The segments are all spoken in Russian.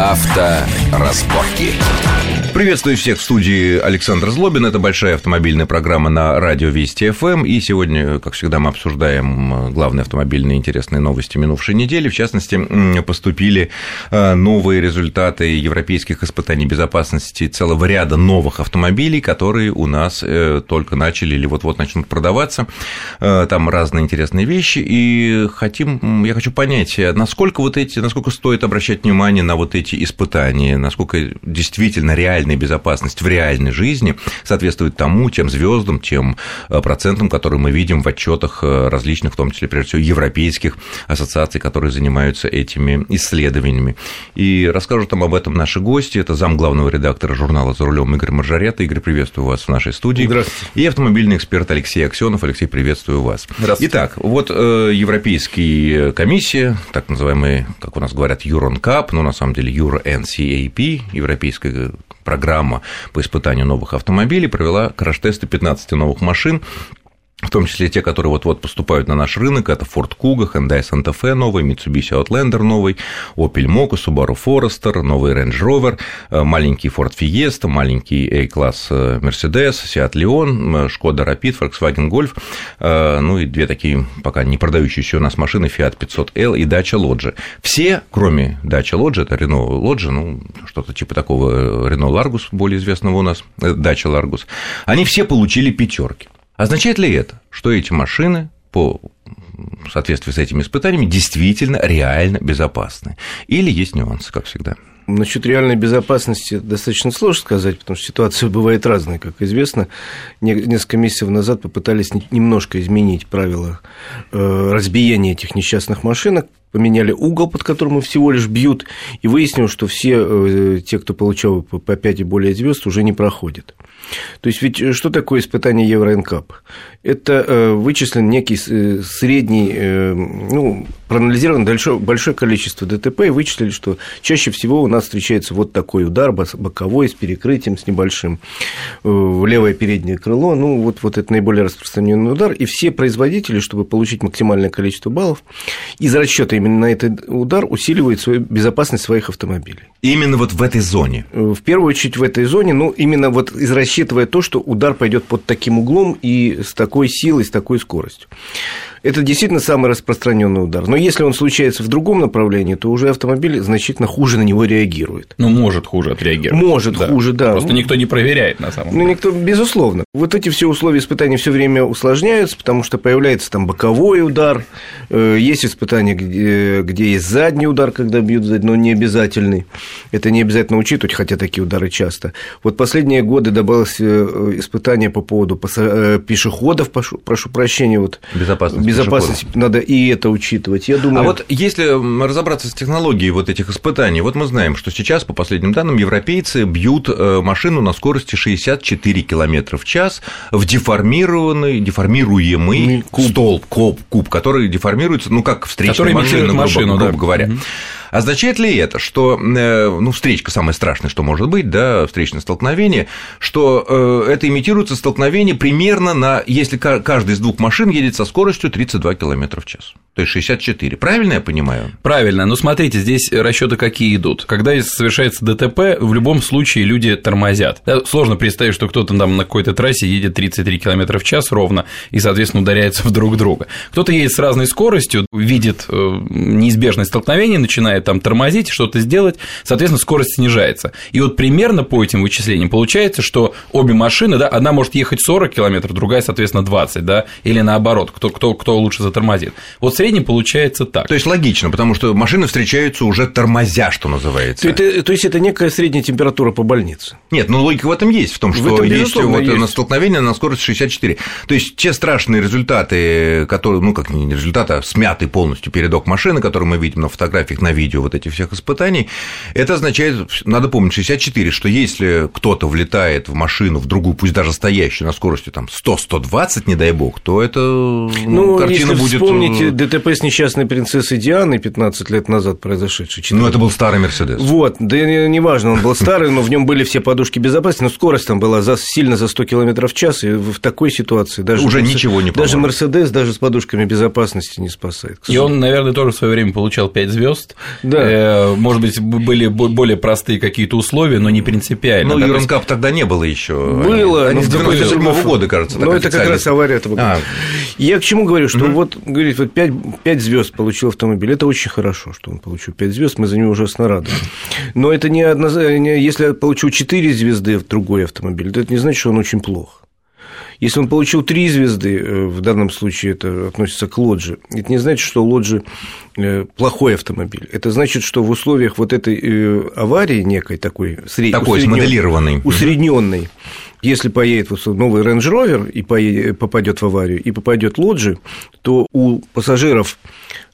Авторазборки. Приветствую всех в студии Александр Злобин. Это большая автомобильная программа на радио Вести ФМ. И сегодня, как всегда, мы обсуждаем главные автомобильные интересные новости минувшей недели. В частности, поступили э, новые результаты европейских испытаний безопасности целого ряда новых автомобилей, которые у нас э, только начали или вот-вот начнут продаваться. Э, там разные интересные вещи. И хотим, я хочу понять, насколько вот эти, насколько стоит обращать внимание на вот эти испытания, насколько действительно реально реальная безопасность в реальной жизни соответствует тому, тем звездам, тем э, процентам, которые мы видим в отчетах э, различных, в том числе, прежде всего, европейских ассоциаций, которые занимаются этими исследованиями. И расскажут нам об этом наши гости. Это зам главного редактора журнала «За рулем» Игорь Маржарета. Игорь, приветствую вас в нашей студии. Здравствуйте. И автомобильный эксперт Алексей Аксенов. Алексей, приветствую вас. Здравствуйте. Итак, вот э, Европейская комиссия, так называемый, как у нас говорят, Юронкап, но на самом деле Euro NCAP, Европейская программа по испытанию новых автомобилей провела краш-тесты 15 новых машин, в том числе те, которые вот-вот поступают на наш рынок, это Ford Kuga, Hyundai Santa Fe новый, Mitsubishi Outlander новый, Opel Mokka, Subaru Forester, новый Range Rover, э, маленький Ford Fiesta, маленький A-класс э, Mercedes, Seat Leon, Skoda Rapid, Volkswagen Golf, э, ну и две такие пока не продающиеся у нас машины Fiat 500L и Dacia Lodge. Все, кроме Dacia Lodge, это Renault Lodge, ну, что-то типа такого Renault Largus, более известного у нас, Dacia Largus, они все получили пятерки. Означает ли это, что эти машины по в соответствии с этими испытаниями действительно реально безопасны? Или есть нюансы, как всегда? Насчет реальной безопасности достаточно сложно сказать, потому что ситуация бывает разная. Как известно, несколько месяцев назад попытались немножко изменить правила э, разбиения этих несчастных машинок, поменяли угол, под которым всего лишь бьют, и выяснилось, что все э, те, кто получал по 5 и более звезд, уже не проходят. То есть ведь э, что такое испытание Евро-НКАП? Это э, вычислен некий средний, ну, проанализировано большое количество ДТП и вычислили, что чаще всего у нас встречается вот такой удар боковой с перекрытием, с небольшим в левое переднее крыло. Ну, вот, вот это наиболее распространенный удар. И все производители, чтобы получить максимальное количество баллов, из расчета именно на этот удар усиливает свою безопасность своих автомобилей. Именно вот в этой зоне? В первую очередь в этой зоне, ну, именно вот из рассчитывая то, что удар пойдет под таким углом и с такой силой, с такой скоростью. Это действительно самый распространенный удар. Но если он случается в другом направлении, то уже автомобиль значительно хуже на него реагирует. Ну, может хуже отреагировать. Может да. хуже, да. Просто никто не проверяет на самом ну, деле. Ну, никто, безусловно. Вот эти все условия испытаний все время усложняются, потому что появляется там боковой удар, э, есть испытания, где, где есть задний удар, когда бьют сзади, но не обязательный. Это не обязательно учитывать, хотя такие удары часто. Вот последние годы добавилось э, испытание по поводу э, пешеходов, прошу, прошу прощения, вот безопасность безопасности надо и это учитывать. Я думаю... А вот если разобраться с технологией вот этих испытаний, вот мы знаем, что сейчас, по последним данным, европейцы бьют э, машину на скорости 64 км в час в деформированный, деформируемый куб. столб, куб, куб, который деформируется, ну, как встречная машина, машину, грубо, грубо да. говоря. Угу. Означает ли это, что, э, ну, встречка самое страшное, что может быть, да, встречное столкновение, что э, это имитируется столкновение примерно на, если каждый из двух машин едет со скоростью 32 км в час, то есть 64. Правильно я понимаю? Правильно. Но смотрите, здесь расчеты какие идут. Когда совершается ДТП, в любом случае люди тормозят. Сложно представить, что кто-то там на какой-то трассе едет 33 км в час ровно и, соответственно, ударяется в друг друга. Кто-то едет с разной скоростью, видит э, неизбежность столкновения, начинает начинает там тормозить, что-то сделать, соответственно, скорость снижается. И вот примерно по этим вычислениям получается, что обе машины, да, одна может ехать 40 км, другая, соответственно, 20, да, или наоборот, кто, кто, кто лучше затормозит. Вот в среднем получается так. То есть логично, потому что машины встречаются уже тормозя, что называется. То, это, то есть это некая средняя температура по больнице. Нет, ну логика в этом есть, в том, что в этом, есть вот есть. на столкновение на скорость 64. То есть те страшные результаты, которые, ну как не результаты, а смятый полностью передок машины, которые мы видим на фотографиях, на видео, видео вот этих всех испытаний, это означает, надо помнить, 64, что если кто-то влетает в машину, в другую, пусть даже стоящую на скорости там 100-120, не дай бог, то это ну, ну картина если будет... вспомните э, ДТП с несчастной принцессой Дианой 15 лет назад произошедший. 14. Ну, это был старый Мерседес. Вот, да неважно, он был старый, но в нем были все подушки безопасности, но скорость там была за, сильно за 100 км в час, и в такой ситуации даже... Уже Мерседес, ничего не поможет. Даже Мерседес даже с подушками безопасности не спасает. И он, наверное, тоже в свое время получал 5 звезд да. э, может быть, были более простые какие-то условия, но не принципиально. Ну, Юренкап тогда не было еще. Было. Они, они 97 -го года, кажется. Ну, это как раз авария этого года. А. Я к чему говорю, что угу. вот, говорит, вот 5, 5 звезд получил автомобиль, это очень хорошо, что он получил 5 звезд, мы за него ужасно рады. Но это не одно, если я получу 4 звезды в другой автомобиль, то это не значит, что он очень плох. Если он получил три звезды, э, в данном случае это относится к лоджи, это не значит, что лоджи э, плохой автомобиль. Это значит, что в условиях вот этой э, аварии некой такой, сред... такой смоделированной, усредненной, если поедет вот новый Range Rover и попадет в аварию, и попадет лоджи, то у пассажиров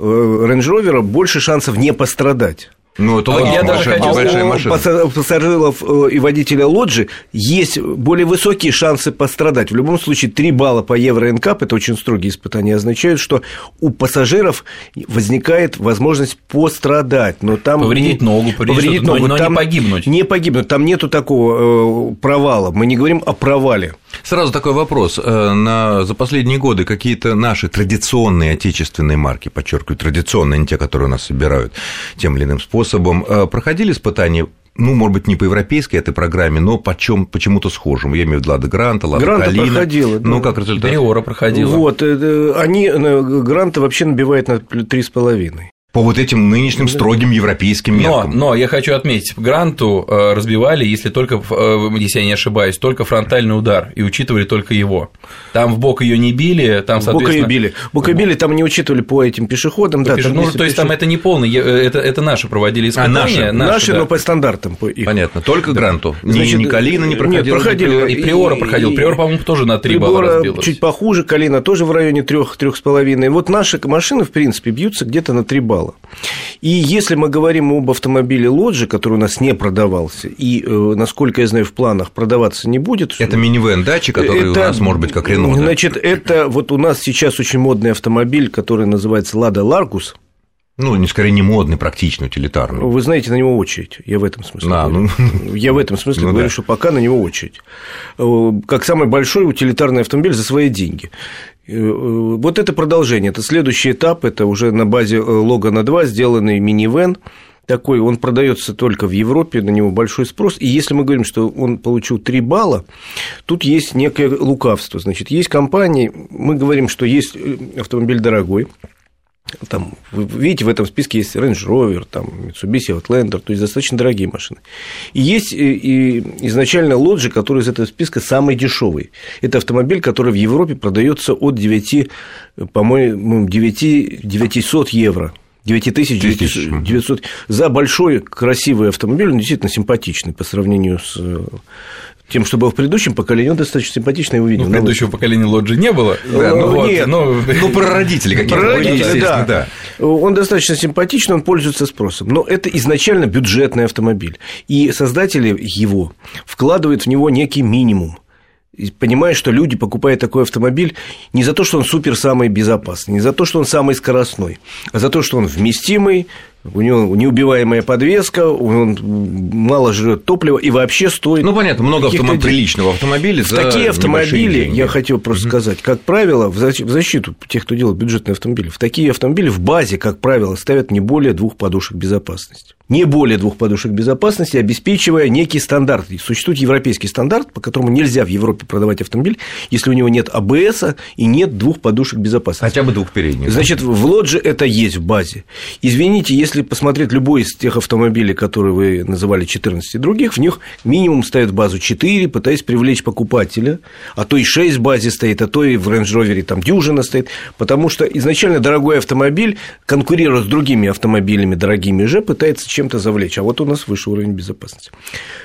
Range Rover больше шансов не пострадать. Ну, это логично, я даже большая, большая машина. У пассажиров э, и водителя лоджи есть более высокие шансы пострадать. В любом случае, 3 балла по Евро НКАП, это очень строгие испытания, означают, что у пассажиров возникает возможность пострадать. Но там повредить ногу, повредить, повредить ногу, но, но там не погибнуть. Не погибнуть, там нету такого э, провала. Мы не говорим о провале. Сразу такой вопрос. Э, на, за последние годы какие-то наши традиционные отечественные марки, подчеркиваю, традиционные, не те, которые у нас собирают тем или иным способом, э, проходили испытания ну, может быть, не по европейской этой программе, но по чем, почему-то схожему. Я имею в виду Лада Гранта, Лада Гранта Калина. проходила. Ну, как результат? Приора проходила. Вот, э, они, Гранта вообще набивает на 3,5 по вот этим нынешним строгим европейским меркам. Но, но я хочу отметить, гранту э, разбивали, если только, э, если я не ошибаюсь, только фронтальный удар, и учитывали только его. Там в бок ее не били, там, соответственно... В бок ее били. Бок ее били, там не учитывали по этим пешеходам, по да. Пеш... Там, ну, то есть, там это не полный, это, это наши проводили испытания. А, наши, наши, наши да. но по стандартам. По их. Понятно, только да. гранту. Значит, ни, ни Калина не проходил. Нет, проходили. И Приора проходил. Приора, по-моему, тоже на 3 балла разбилась. чуть похуже, Калина тоже в районе 3-3,5. Вот наши машины, в принципе, бьются где-то на 3 балла. И если мы говорим об автомобиле Лоджи, который у нас не продавался, и, э, насколько я знаю, в планах продаваться не будет. Это минивэн дачи, который это, у нас может быть как Рено. Значит, это вот у нас сейчас очень модный автомобиль, который называется Лада Ларгус. Ну, не скорее не модный, практичный, утилитарный. Вы знаете, на него очередь. Я в этом смысле. А, говорю. Ну... Я в этом смысле ну, говорю, да. что пока на него очередь. Э, как самый большой утилитарный автомобиль за свои деньги. Э, вот это продолжение, это следующий этап, это уже на базе Логана 2 сделанный минивэн, такой, он продается только в Европе, на него большой спрос. И если мы говорим, что он получил 3 балла, тут есть некое лукавство. Значит, есть компании, мы говорим, что есть э, автомобиль дорогой, там, вы видите, в этом списке есть Range Rover, там, Mitsubishi Outlander, то есть достаточно дорогие машины. И есть и изначально Lodge, который из этого списка самый дешевый. Это автомобиль, который в Европе продается от 9, по-моему, 9, 900 евро. 9900 за большой красивый автомобиль, он действительно симпатичный по сравнению с тем, что был в предыдущем поколении, он достаточно симпатичный его видел. Ну, в предыдущем поколении Лоджи не было. Да, ну, вот, нет, но... ну, про родителей какие-то. Про родителей, да. да. Он достаточно симпатичный, он пользуется спросом. Но это изначально бюджетный автомобиль. И создатели его вкладывают в него некий минимум понимая, что люди покупают такой автомобиль не за то, что он супер самый безопасный, не за то, что он самый скоростной, а за то, что он вместимый, у него неубиваемая подвеска, он мало жрет топлива и вообще стоит. Ну понятно, много автомоб... приличного автомобиля. За такие автомобили, я хотел просто mm-hmm. сказать, как правило, в защиту тех, кто делает бюджетные автомобили, в такие автомобили в базе, как правило, ставят не более двух подушек безопасности не более двух подушек безопасности, обеспечивая некий стандарт. Существует европейский стандарт, по которому нельзя в Европе продавать автомобиль, если у него нет АБС и нет двух подушек безопасности. Хотя бы двух передних. Значит, в лодже это есть в базе. Извините, если посмотреть любой из тех автомобилей, которые вы называли 14 и других, в них минимум ставят в базу 4, пытаясь привлечь покупателя, а то и 6 в базе стоит, а то и в Range Rover там дюжина стоит, потому что изначально дорогой автомобиль, конкурируя с другими автомобилями дорогими же, пытается чем чем-то завлечь. А вот у нас высший уровень безопасности.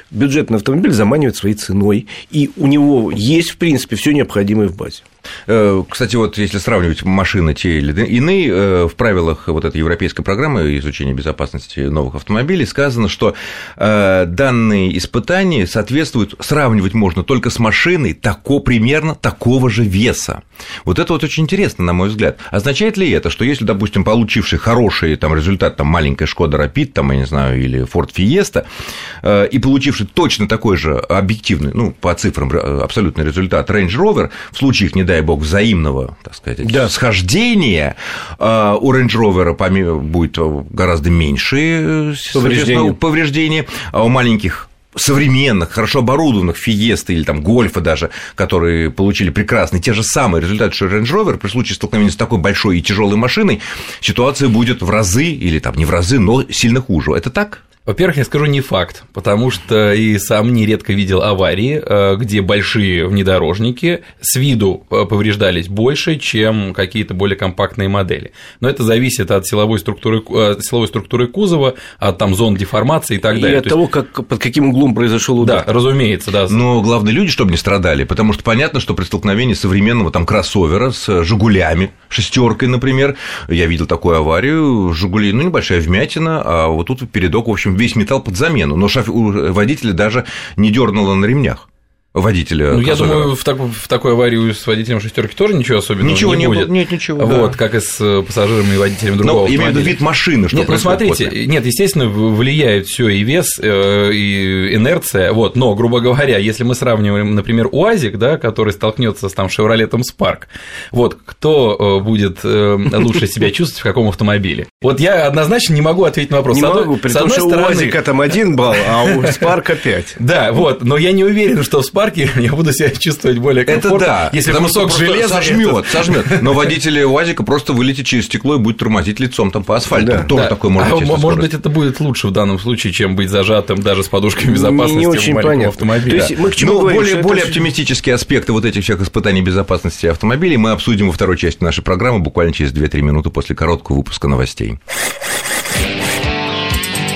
Бюджетный автомобиль заманивает своей ценой, и у него есть, в принципе, все необходимое в базе. Э, кстати, вот если сравнивать машины те или иные, э, в правилах вот этой европейской программы изучения безопасности новых автомобилей сказано, что э, данные испытания соответствуют, сравнивать можно только с машиной тако, примерно такого же веса. Вот это вот очень интересно, на мой взгляд. Означает ли это, что если, допустим, получивший хороший там, результат, там, маленькая Шкода Rapid, там, я не знаю, или Ford Fiesta, и получивший точно такой же объективный, ну, по цифрам абсолютный результат Range Rover, в случае их, не дай дай бог, взаимного, так сказать, да. схождения, а, у Range Rover будет гораздо меньше повреждения. повреждения, а у маленьких современных, хорошо оборудованных Фиеста или там Гольфа даже, которые получили прекрасные, те же самые результаты, что Range Rover, при случае столкновения с такой большой и тяжелой машиной, ситуация будет в разы, или там не в разы, но сильно хуже. Это так? Во-первых, я скажу не факт, потому что и сам нередко видел аварии, э, где большие внедорожники с виду э, повреждались больше, чем какие-то более компактные модели. Но это зависит от силовой структуры, э, силовой структуры кузова, от там зон деформации и так далее. И от То того, есть... как, под каким углом произошел удар. Да, разумеется, да. Но главное, люди, чтобы не страдали, потому что понятно, что при столкновении современного там кроссовера с Жигулями, шестеркой, например, я видел такую аварию, Жигули, ну, небольшая вмятина, а вот тут передок, в общем, весь металл под замену, но шоф... водителя даже не дернуло на ремнях водителя. Ну, я думаю, в, так, в такой аварии с водителем шестерки тоже ничего особенного ничего не, не будет. Нет, ничего. Вот, да. как и с э, пассажирами и водителями другого. Но имею в виду вид машины, что Нет, ну смотрите, после. нет, естественно, влияет все и вес, э, и инерция. Вот, но, грубо говоря, если мы сравниваем, например, УАЗик, да, который столкнется с там Шевролетом Спарк, вот кто э, будет лучше себя чувствовать в каком автомобиле? Вот я однозначно не могу ответить на вопрос. Не могу, при том, что у УАЗика там один балл, а у Спарка пять. Да, вот, но я не уверен, что в Спарке я буду себя чувствовать более комфортно. Это да, если кусок железа сожмет, это... сожмет. Но водитель УАЗика просто вылетит через стекло и будет тормозить лицом там по асфальту. Да. Тоже да. такое может а, Может скорость. быть, это будет лучше в данном случае, чем быть зажатым даже с подушками безопасности не, не очень в маленьком автомобиле. То есть мы к чему Но говорим, более, более это... оптимистические аспекты вот этих всех испытаний безопасности автомобилей мы обсудим во второй части нашей программы буквально через 2-3 минуты после короткого выпуска новостей.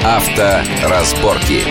Авторазборки.